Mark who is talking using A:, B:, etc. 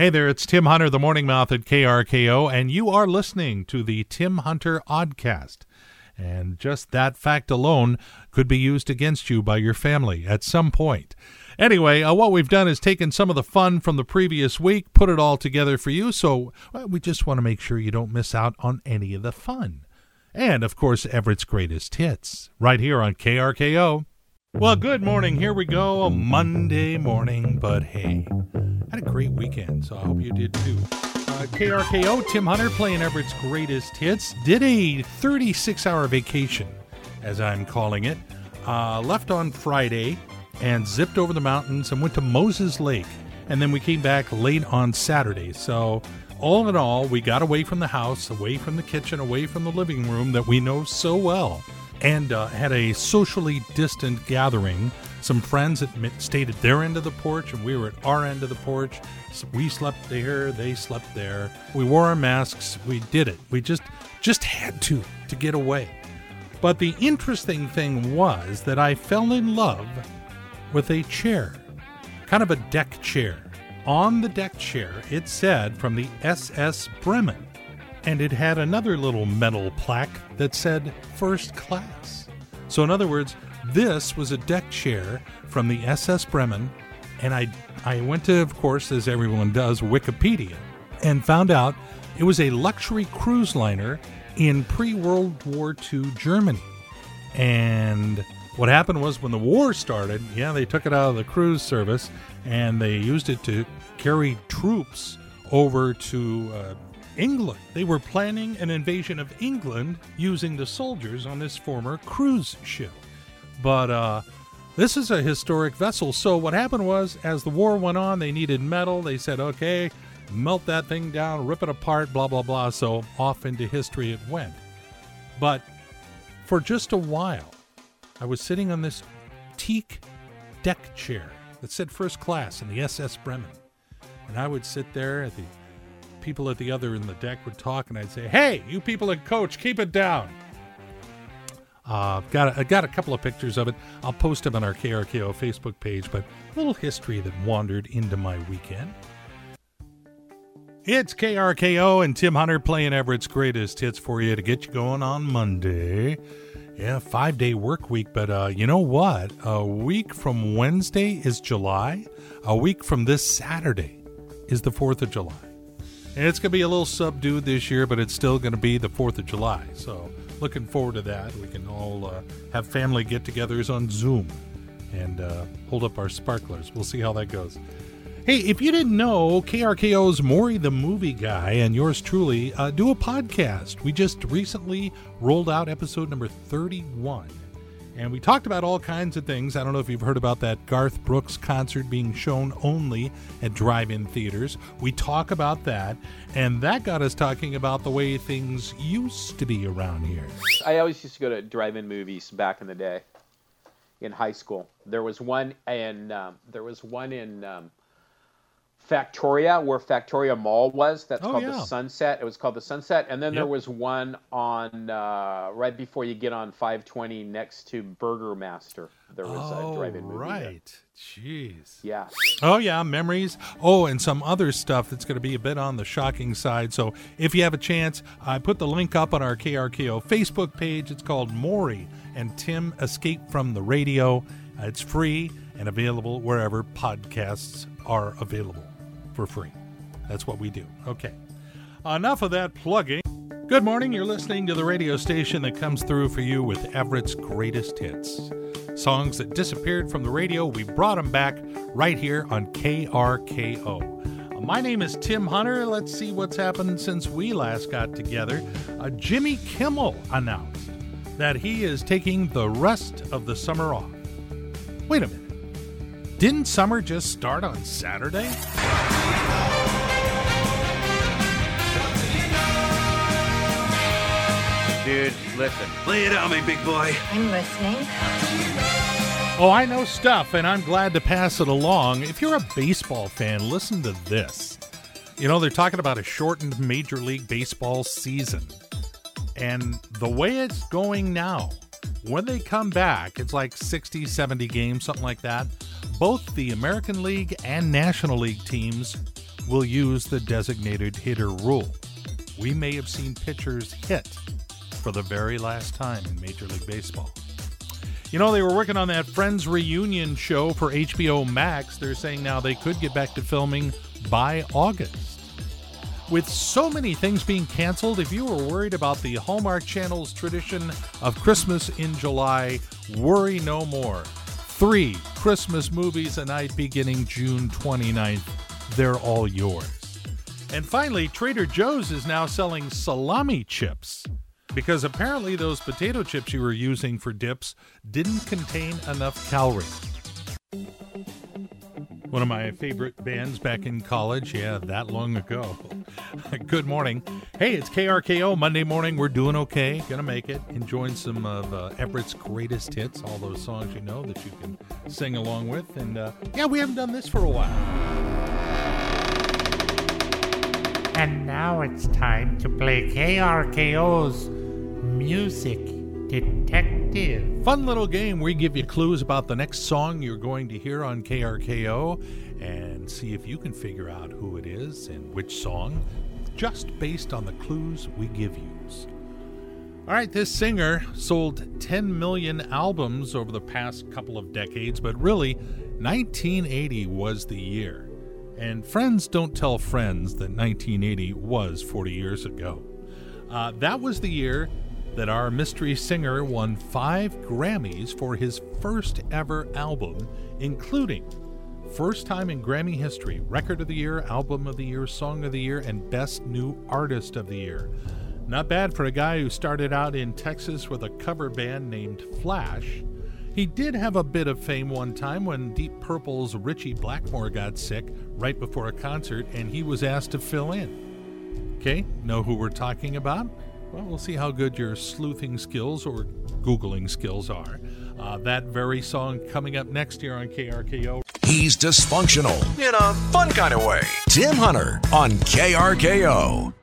A: Hey there, it's Tim Hunter, the Morning Mouth at KRKO, and you are listening to the Tim Hunter Oddcast. And just that fact alone could be used against you by your family at some point. Anyway, uh, what we've done is taken some of the fun from the previous week, put it all together for you, so well, we just want to make sure you don't miss out on any of the fun. And, of course, Everett's greatest hits, right here on KRKO. Well, good morning. Here we go. A Monday morning, but hey, had a great weekend, so I hope you did too. Uh, KRKO, Tim Hunter playing Everett's greatest hits, did a 36 hour vacation, as I'm calling it. Uh, left on Friday and zipped over the mountains and went to Moses Lake. And then we came back late on Saturday. So, all in all, we got away from the house, away from the kitchen, away from the living room that we know so well and uh, had a socially distant gathering. Some friends stayed at their end of the porch, and we were at our end of the porch. So we slept there, they slept there. We wore our masks. We did it. We just just had to to get away. But the interesting thing was that I fell in love with a chair, kind of a deck chair. On the deck chair, it said from the SS Bremen and it had another little metal plaque that said first class. So, in other words, this was a deck chair from the SS Bremen, and I, I went to, of course, as everyone does, Wikipedia, and found out it was a luxury cruise liner in pre World War II Germany. And what happened was when the war started, yeah, they took it out of the cruise service and they used it to carry troops over to uh, England. They were planning an invasion of England using the soldiers on this former cruise ship. But uh, this is a historic vessel. So what happened was, as the war went on, they needed metal. They said, okay, melt that thing down, rip it apart, blah, blah, blah. So off into history it went. But for just a while, I was sitting on this teak deck chair that said first class in the SS Bremen. And I would sit there at the people at the other in the deck would talk, and I'd say, "Hey, you people at coach, keep it down." Uh, got a, I got a couple of pictures of it. I'll post them on our KRKO Facebook page. But a little history that wandered into my weekend. It's KRKO and Tim Hunter playing Everett's greatest hits for you to get you going on Monday. Yeah, five day work week, but uh, you know what? A week from Wednesday is July. A week from this Saturday is the 4th of July. And it's going to be a little subdued this year, but it's still going to be the 4th of July. So, looking forward to that. We can all uh, have family get togethers on Zoom and uh, hold up our sparklers. We'll see how that goes. Hey, if you didn't know, KRKO's Maury the Movie Guy and yours truly uh, do a podcast. We just recently rolled out episode number 31 and we talked about all kinds of things. I don't know if you've heard about that Garth Brooks concert being shown only at drive in theaters. We talk about that. And that got us talking about the way things used to be around here.
B: I always used to go to drive in movies back in the day in high school. There was one in, um, there was one in um, Factoria, where Factoria Mall was. That's oh, called yeah. the Sunset. It was called the Sunset, and then yep. there was one on uh, right before you get on 520 next to Burger Master. There was
A: oh,
B: a drive-in
A: movie. Right. There. Jeez.
B: Yeah.
A: Oh yeah, memories. Oh, and some other stuff that's going to be a bit on the shocking side. So if you have a chance, I put the link up on our KRKO Facebook page. It's called Maury and Tim Escape from the Radio. It's free and available wherever podcasts are available for free. That's what we do. Okay. Enough of that plugging. Good morning. You're listening to the radio station that comes through for you with Everett's greatest hits. Songs that disappeared from the radio, we brought them back right here on KRKO. My name is Tim Hunter. Let's see what's happened since we last got together. Uh, Jimmy Kimmel announced that he is taking the rest of the summer off. Wait a minute. Didn't summer just start on Saturday?
B: Dude, listen.
C: Lay it on me, big boy.
D: I'm listening.
A: Oh, I know stuff, and I'm glad to pass it along. If you're a baseball fan, listen to this. You know, they're talking about a shortened Major League Baseball season. And the way it's going now, when they come back, it's like 60, 70 games, something like that both the American League and National League teams will use the designated hitter rule. We may have seen pitchers hit for the very last time in Major League Baseball. You know, they were working on that Friends reunion show for HBO Max. They're saying now they could get back to filming by August. With so many things being canceled, if you were worried about the Hallmark Channel's tradition of Christmas in July, worry no more. Three Christmas movies a night beginning June 29th. They're all yours. And finally, Trader Joe's is now selling salami chips because apparently those potato chips you were using for dips didn't contain enough calories. One of my favorite bands back in college, yeah, that long ago. Good morning. Hey, it's KRKO Monday morning. We're doing okay, gonna make it. Enjoying some of uh, Everett's greatest hits, all those songs you know that you can sing along with. And uh, yeah, we haven't done this for a while.
C: And now it's time to play KRKO's Music Detective.
A: Fun little game. We give you clues about the next song you're going to hear on KRKO and see if you can figure out who it is and which song, just based on the clues we give you. All right, this singer sold 10 million albums over the past couple of decades, but really, 1980 was the year. And friends don't tell friends that 1980 was 40 years ago. Uh, that was the year that our mystery singer won five Grammys for his first ever album, including first time in Grammy history, Record of the Year, Album of the Year, Song of the Year, and Best New Artist of the Year. Not bad for a guy who started out in Texas with a cover band named Flash. He did have a bit of fame one time when Deep Purple's Ritchie Blackmore got sick right before a concert and he was asked to fill in. Okay, know who we're talking about? Well, we'll see how good your sleuthing skills or Googling skills are. Uh, that very song coming up next year on KRKO.
D: He's dysfunctional in a fun kind of way. Tim Hunter on KRKO.